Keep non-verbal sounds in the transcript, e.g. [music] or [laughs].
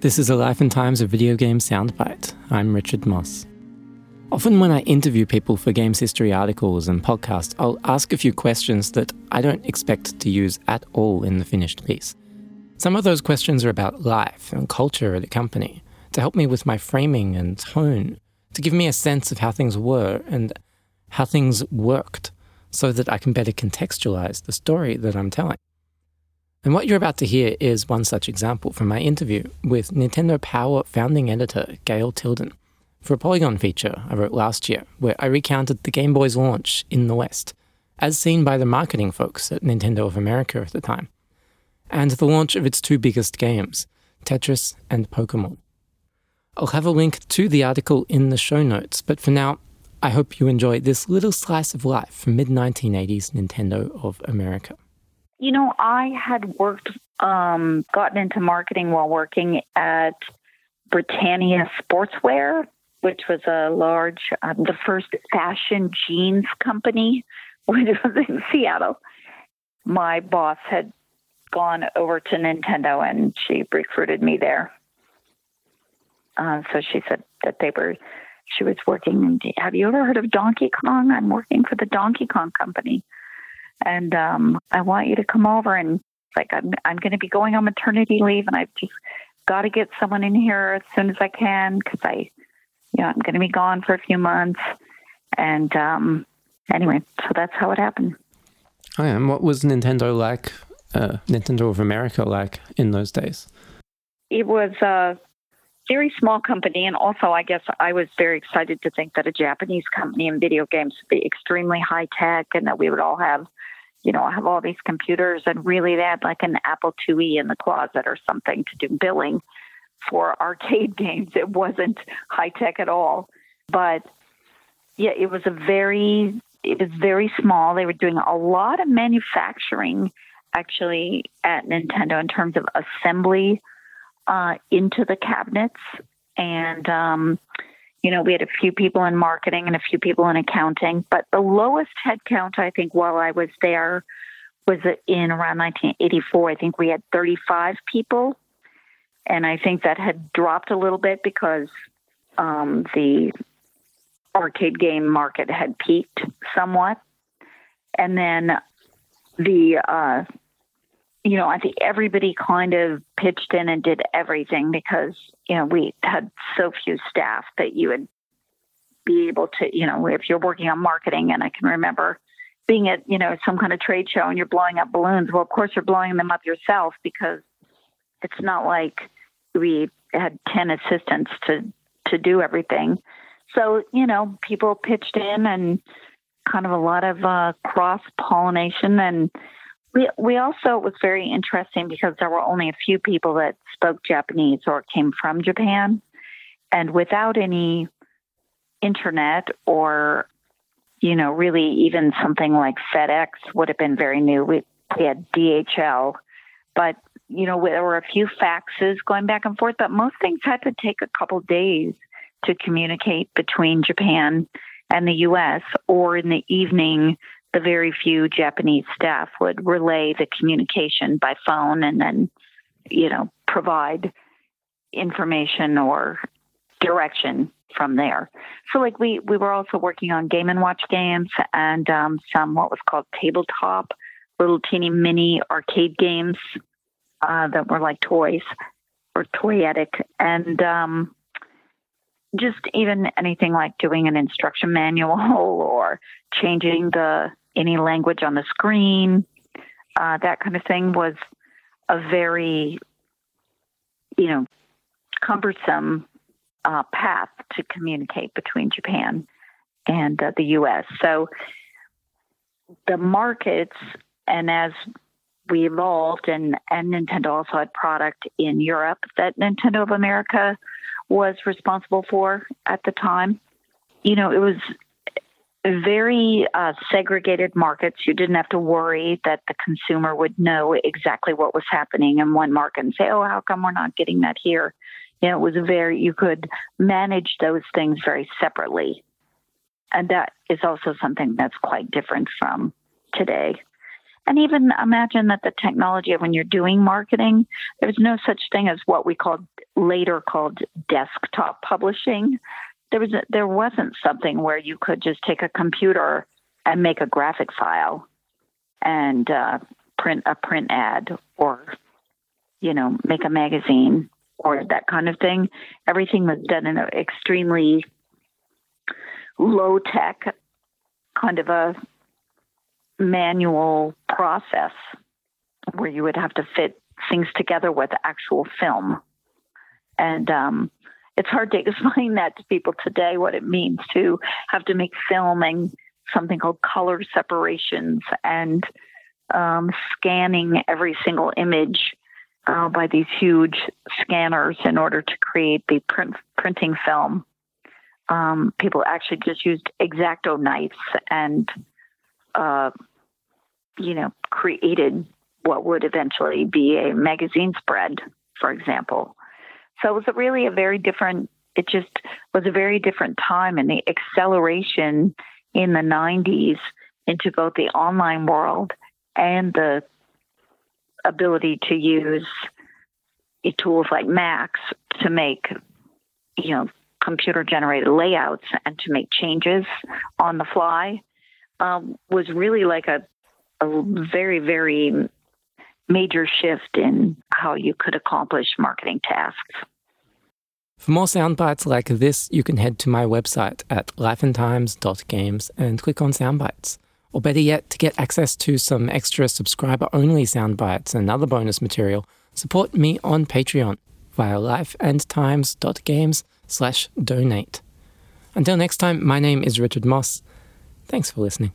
This is a Life and Times of Video Game Soundbite. I'm Richard Moss. Often, when I interview people for games history articles and podcasts, I'll ask a few questions that I don't expect to use at all in the finished piece. Some of those questions are about life and culture at a company, to help me with my framing and tone, to give me a sense of how things were and how things worked, so that I can better contextualize the story that I'm telling. And what you're about to hear is one such example from my interview with Nintendo Power founding editor Gail Tilden for a Polygon feature I wrote last year, where I recounted the Game Boy's launch in the West, as seen by the marketing folks at Nintendo of America at the time, and the launch of its two biggest games, Tetris and Pokemon. I'll have a link to the article in the show notes, but for now, I hope you enjoy this little slice of life from mid 1980s Nintendo of America. You know, I had worked, um, gotten into marketing while working at Britannia Sportswear, which was a large, um, the first fashion jeans company, [laughs] which was in Seattle. My boss had gone over to Nintendo and she recruited me there. Uh, so she said that they were, she was working. In, have you ever heard of Donkey Kong? I'm working for the Donkey Kong company and um, I want you to come over and like I'm I'm going to be going on maternity leave, and I've just got to get someone in here as soon as I can because I, you know, I'm going to be gone for a few months, and um, anyway, so that's how it happened. Oh, yeah. And what was Nintendo like? Uh, Nintendo of America like in those days? It was a very small company, and also I guess I was very excited to think that a Japanese company in video games would be extremely high tech, and that we would all have you know, I have all these computers and really they had like an Apple IIe in the closet or something to do billing for arcade [laughs] games. It wasn't high tech at all. But yeah, it was a very it was very small. They were doing a lot of manufacturing actually at Nintendo in terms of assembly uh, into the cabinets and um, you know, we had a few people in marketing and a few people in accounting, but the lowest headcount, I think, while I was there was in around 1984. I think we had 35 people. And I think that had dropped a little bit because um, the arcade game market had peaked somewhat. And then the uh, you know, I think everybody kind of pitched in and did everything because, you know, we had so few staff that you would be able to, you know, if you're working on marketing, and I can remember being at, you know, some kind of trade show and you're blowing up balloons. Well, of course, you're blowing them up yourself because it's not like we had 10 assistants to, to do everything. So, you know, people pitched in and kind of a lot of uh, cross pollination and, we we also it was very interesting because there were only a few people that spoke Japanese or came from Japan, and without any internet or you know really even something like FedEx would have been very new. We we had DHL, but you know there were a few faxes going back and forth, but most things had to take a couple days to communicate between Japan and the U.S. or in the evening the very few Japanese staff would relay the communication by phone and then, you know, provide information or direction from there. So, like we we were also working on Game and Watch games and um, some what was called tabletop, little teeny mini arcade games uh, that were like toys or toyetic, and um, just even anything like doing an instruction manual [laughs] or changing the any language on the screen, uh, that kind of thing was a very, you know, cumbersome uh, path to communicate between Japan and uh, the U.S. So the markets, and as we evolved, and, and Nintendo also had product in Europe that Nintendo of America was responsible for at the time. You know, it was very uh, segregated markets. You didn't have to worry that the consumer would know exactly what was happening in one market and say, "Oh, how come we're not getting that here?" You know, it was very you could manage those things very separately, and that is also something that's quite different from today. And even imagine that the technology when you're doing marketing, there's no such thing as what we call later called desktop publishing, there was a, there wasn't something where you could just take a computer and make a graphic file and uh, print a print ad or you know make a magazine or that kind of thing. Everything was done in an extremely low tech kind of a manual process where you would have to fit things together with actual film. And um, it's hard to [laughs] explain that to people today what it means to have to make filming something called color separations and um, scanning every single image uh, by these huge scanners in order to create the print, printing film. Um, people actually just used exacto knives and, uh, you know, created what would eventually be a magazine spread, for example. So it was a really a very different, it just was a very different time and the acceleration in the 90s into both the online world and the ability to use tools like Macs to make, you know, computer generated layouts and to make changes on the fly um, was really like a, a very, very major shift in how you could accomplish marketing tasks. For more soundbites like this, you can head to my website at lifeandtimes.games and click on soundbites. Or better yet, to get access to some extra subscriber only soundbites and other bonus material, support me on Patreon via lifeandtimes.games slash donate. Until next time, my name is Richard Moss. Thanks for listening.